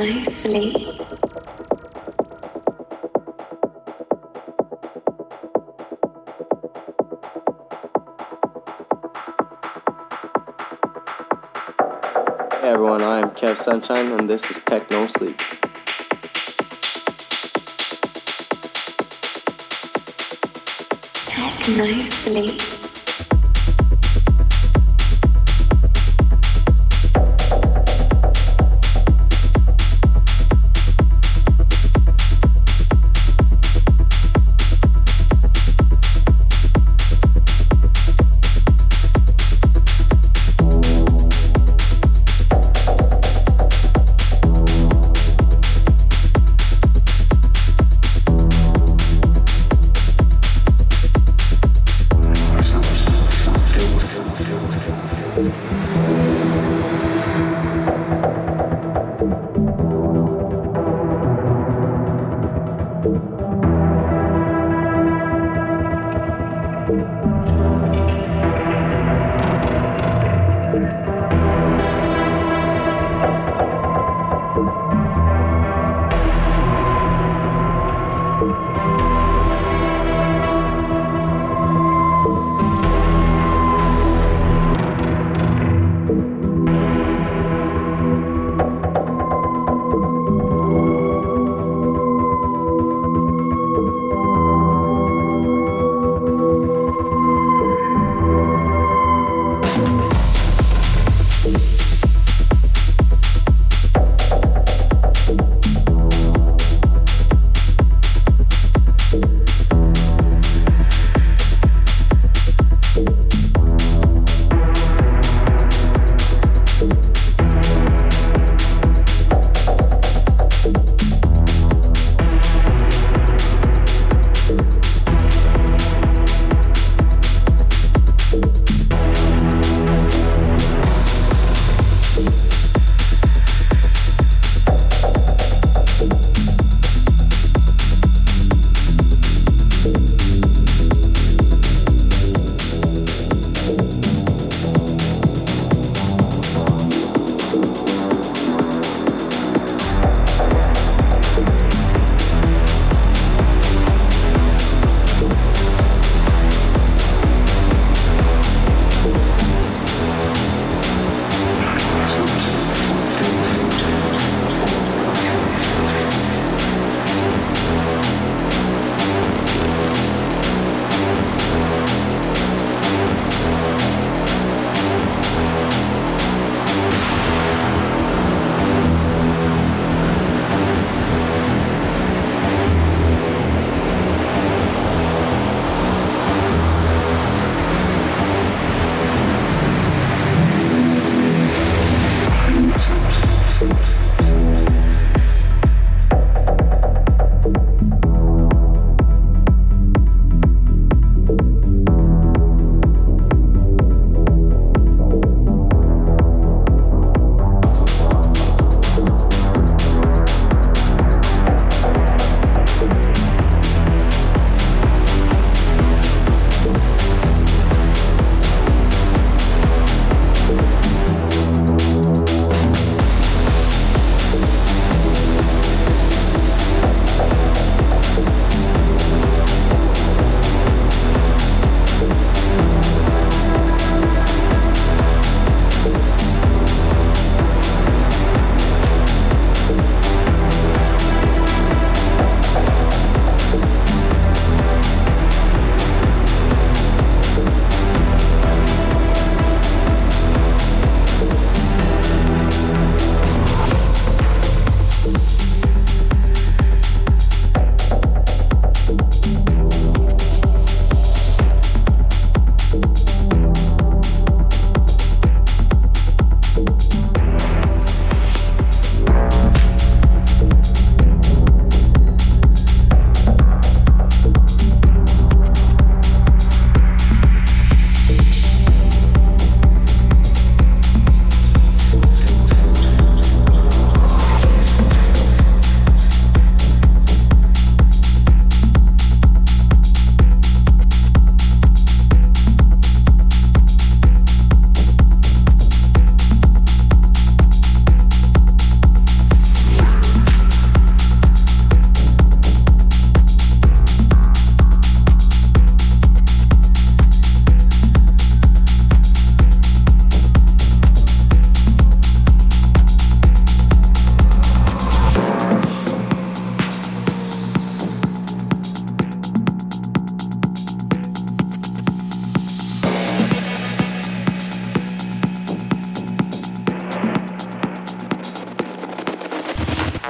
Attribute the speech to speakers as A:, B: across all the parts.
A: Sleep.
B: Hey everyone, I am Kev Sunshine and this is Techno Sleep.
A: Techno sleep.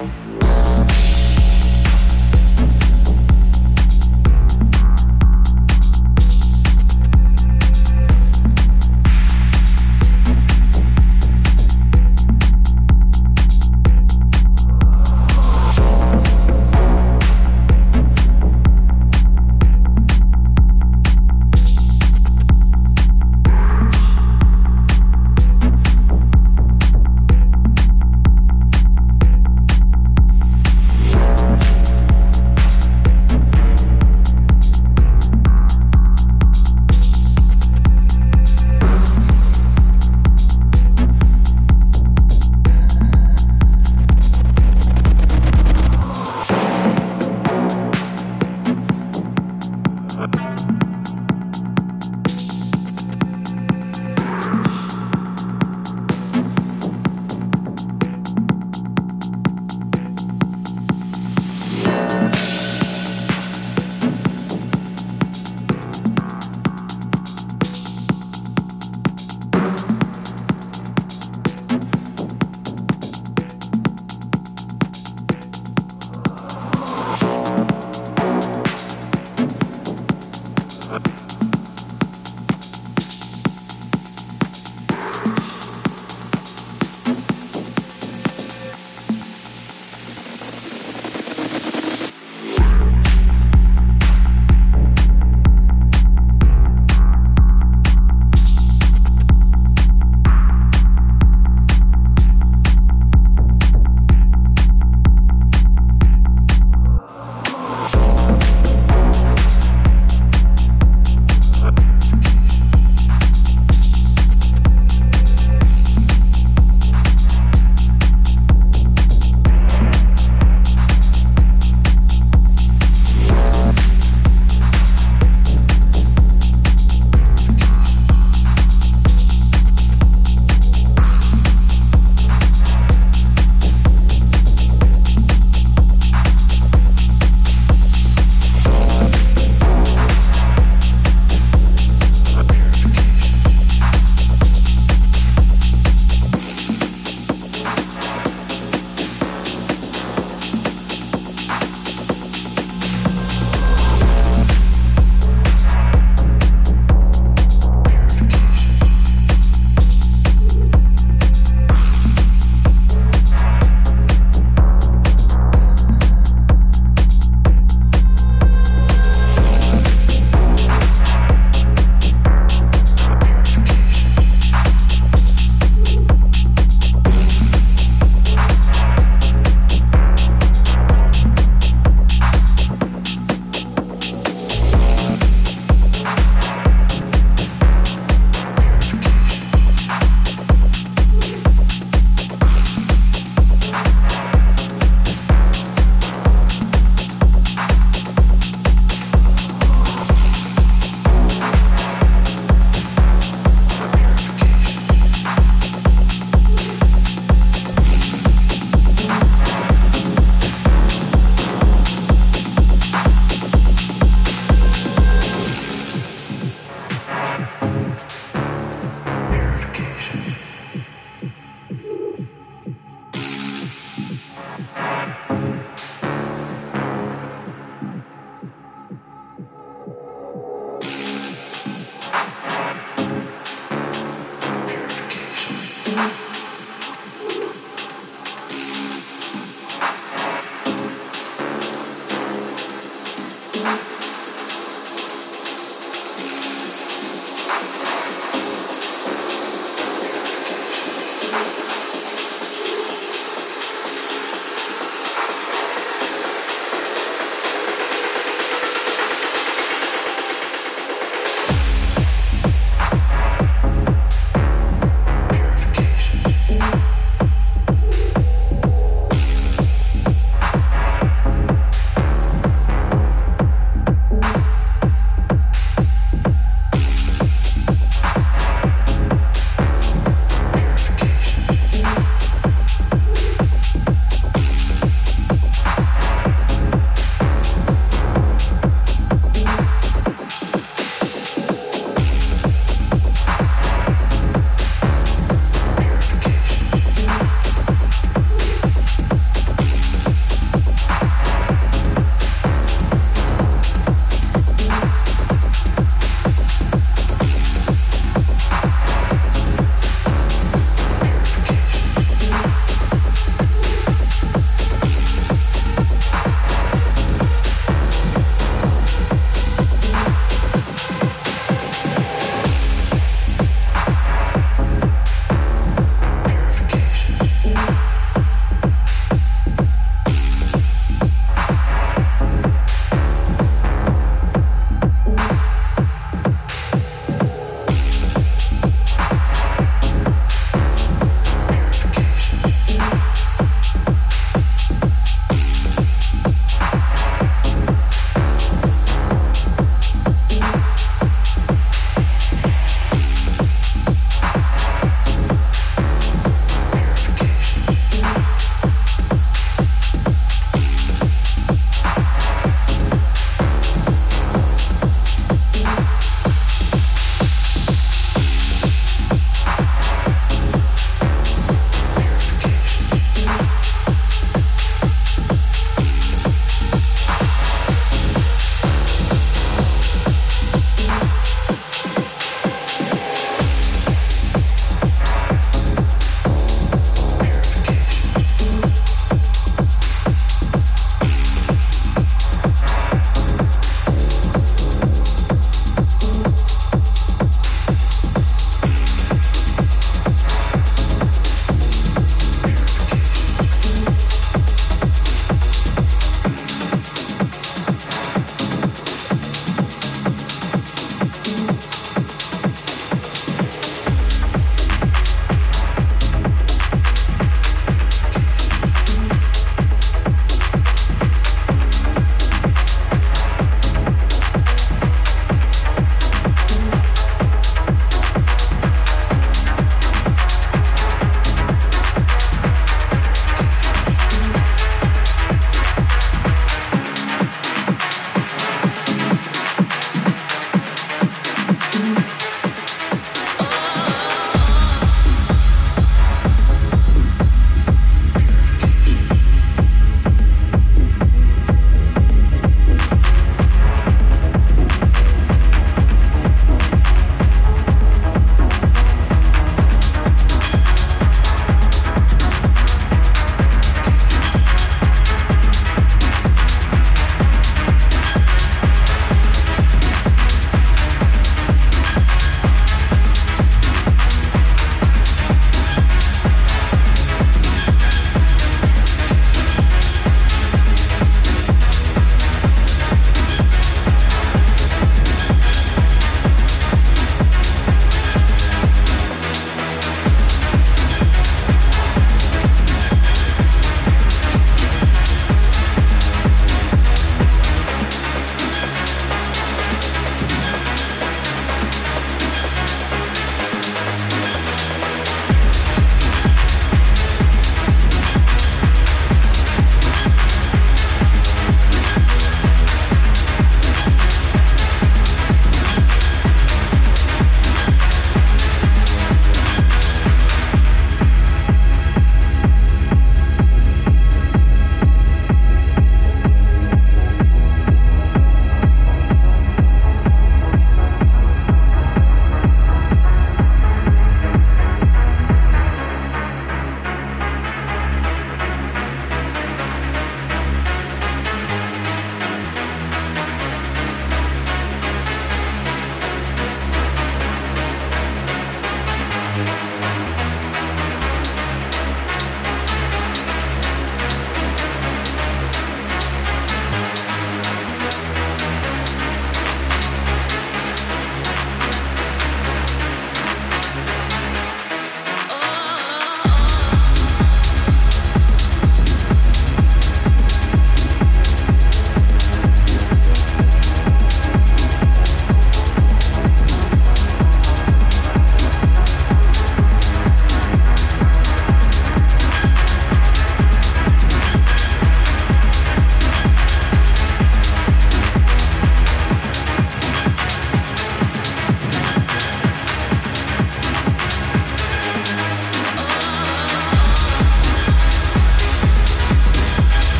A: Música